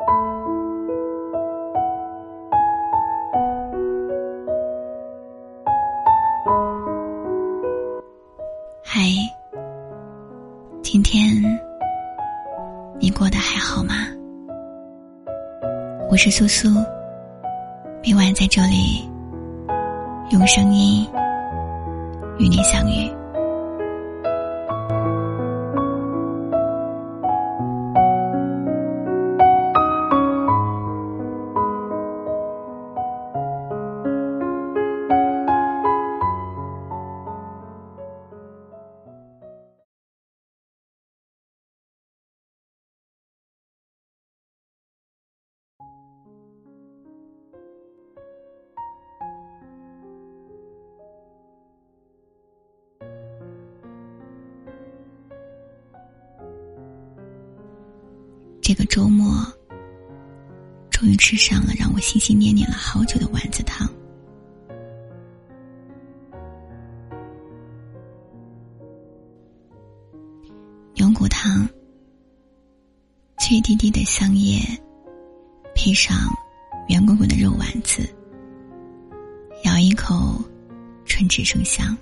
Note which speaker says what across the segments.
Speaker 1: 嗨，今天你过得还好吗？我是苏苏，每晚在这里用声音与你相遇。这个周末，终于吃上了让我心心念念了好久的丸子汤。牛骨汤，脆滴滴的香叶，配上圆滚滚的肉丸子，咬一口，唇齿生香。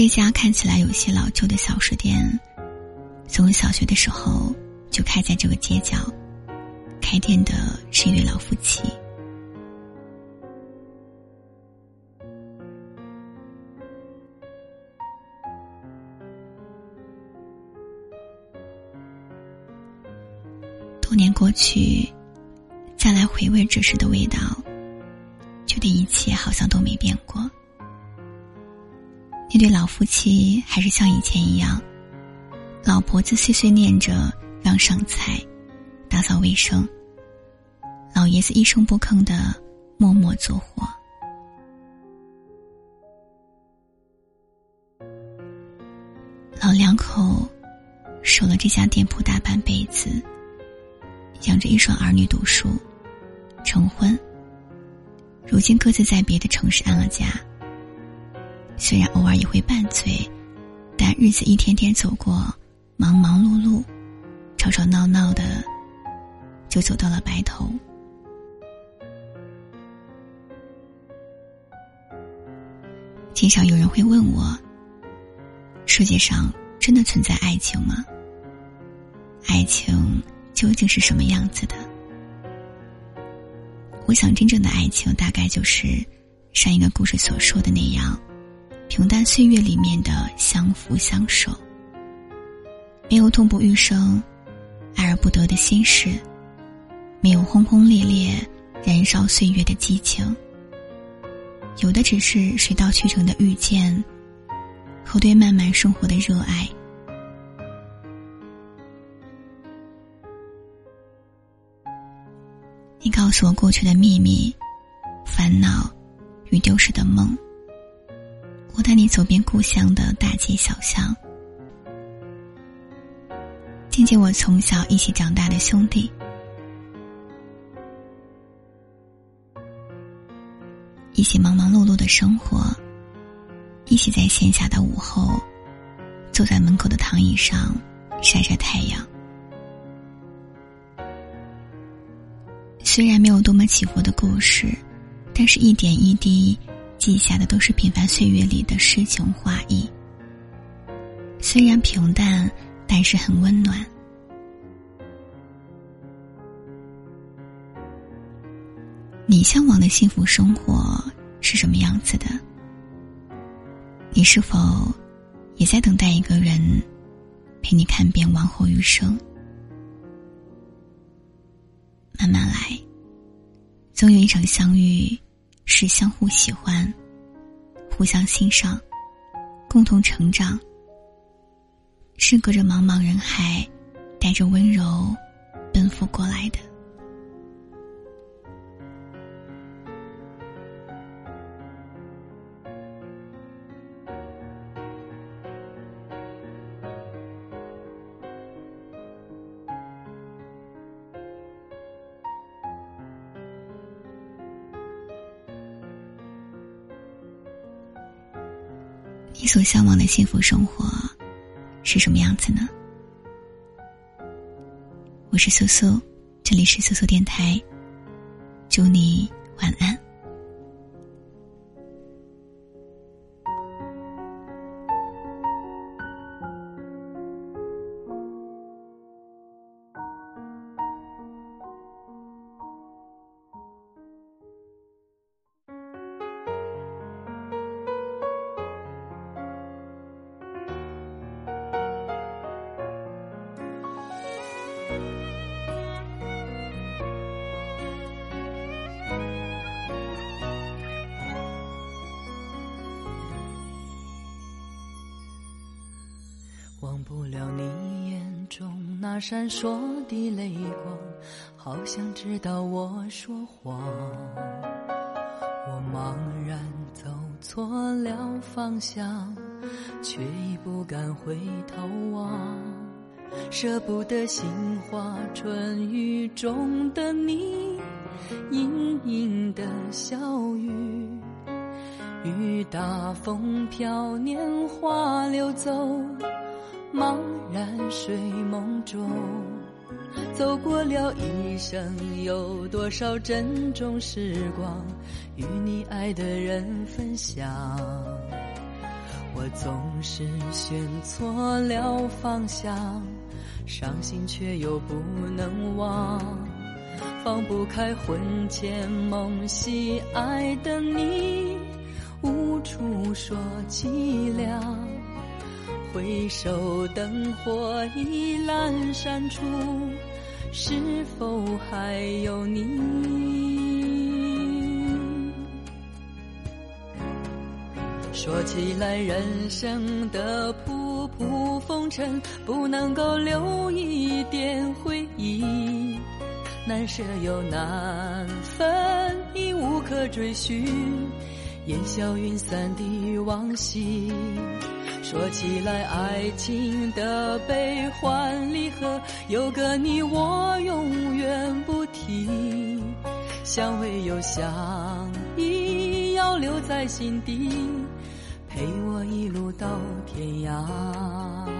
Speaker 1: 这家看起来有些老旧的小食店，从小学的时候就开在这个街角。开店的是一对老夫妻。多年过去，再来回味这时的味道，觉得一切好像都没变过。对老夫妻还是像以前一样，老婆子碎碎念着让上菜、打扫卫生，老爷子一声不吭的默默做活。老两口守了这家店铺大半辈子，养着一双儿女读书、成婚，如今各自在别的城市安了家。虽然偶尔也会拌嘴，但日子一天天走过，忙忙碌碌，吵吵闹闹的，就走到了白头。经常有人会问我：世界上真的存在爱情吗？爱情究竟是什么样子的？我想，真正的爱情大概就是上一个故事所说的那样。平淡岁月里面的相扶相守，没有痛不欲生、爱而不得的心事，没有轰轰烈烈、燃烧岁月的激情，有的只是水到渠成的遇见和对漫漫生活的热爱。你告诉我过去的秘密、烦恼与丢失的梦。我带你走遍故乡的大街小巷，见见我从小一起长大的兄弟，一起忙忙碌碌的生活，一起在闲暇的午后，坐在门口的躺椅上晒晒太阳。虽然没有多么起伏的故事，但是一点一滴。记下的都是平凡岁月里的诗情画意，虽然平淡，但是很温暖。你向往的幸福生活是什么样子的？你是否也在等待一个人陪你看遍往后余生？慢慢来，总有一场相遇。是相互喜欢，互相欣赏，共同成长。是隔着茫茫人海，带着温柔奔赴过来的。你所向往的幸福生活是什么样子呢？我是苏苏这里是苏苏电台祝你晚安。
Speaker 2: 忘不了你眼中那闪烁的泪光，好像知道我说谎。我茫然走错了方向，却已不敢回头望。舍不得杏花春雨中的你，盈盈的小雨，雨打风飘，年华流走。茫然睡梦中，走过了一生，有多少珍重时光与你爱的人分享？我总是选错了方向，伤心却又不能忘，放不开魂牵梦系爱的你，无处说凄凉。回首，灯火已阑珊处，是否还有你？说起来，人生的仆仆风尘，不能够留一点回忆，难舍又难分，已无可追寻，烟消云散的往昔。说起来，爱情的悲欢离合，有个你我永远不提，相偎又相依，要留在心底，陪我一路到天涯。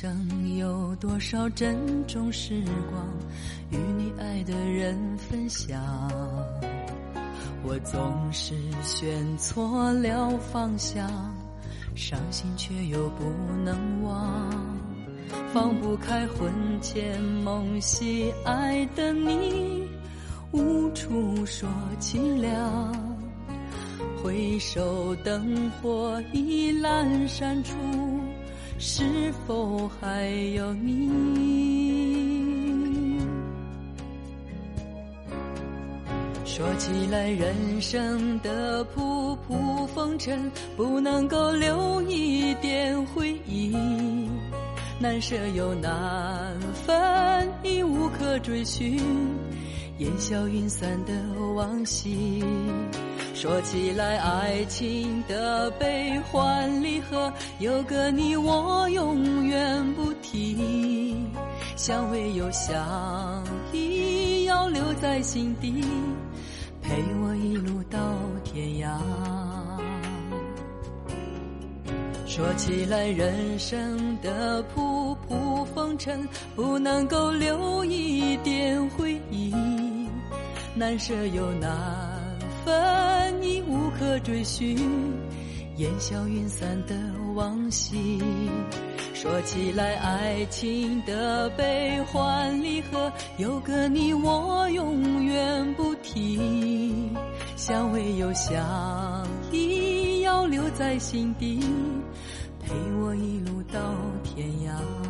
Speaker 2: 生有多少珍重时光，与你爱的人分享。我总是选错了方向，伤心却又不能忘，放不开魂牵梦系爱的你，无处说凄凉。回首灯火已阑珊处。是否还有你？说起来，人生的仆仆风尘，不能够留一点回忆，难舍又难分，已无可追寻，烟消云散的往昔。说起来，爱情的悲欢离合，有个你我永远不提，相偎又相依，要留在心底，陪我一路到天涯。说起来，人生的仆仆风尘，不能够留一点回忆，难舍又难。分已无可追寻，烟消云散的往昔。说起来，爱情的悲欢离合，有个你我永远不提，相偎又相依，要留在心底，陪我一路到天涯。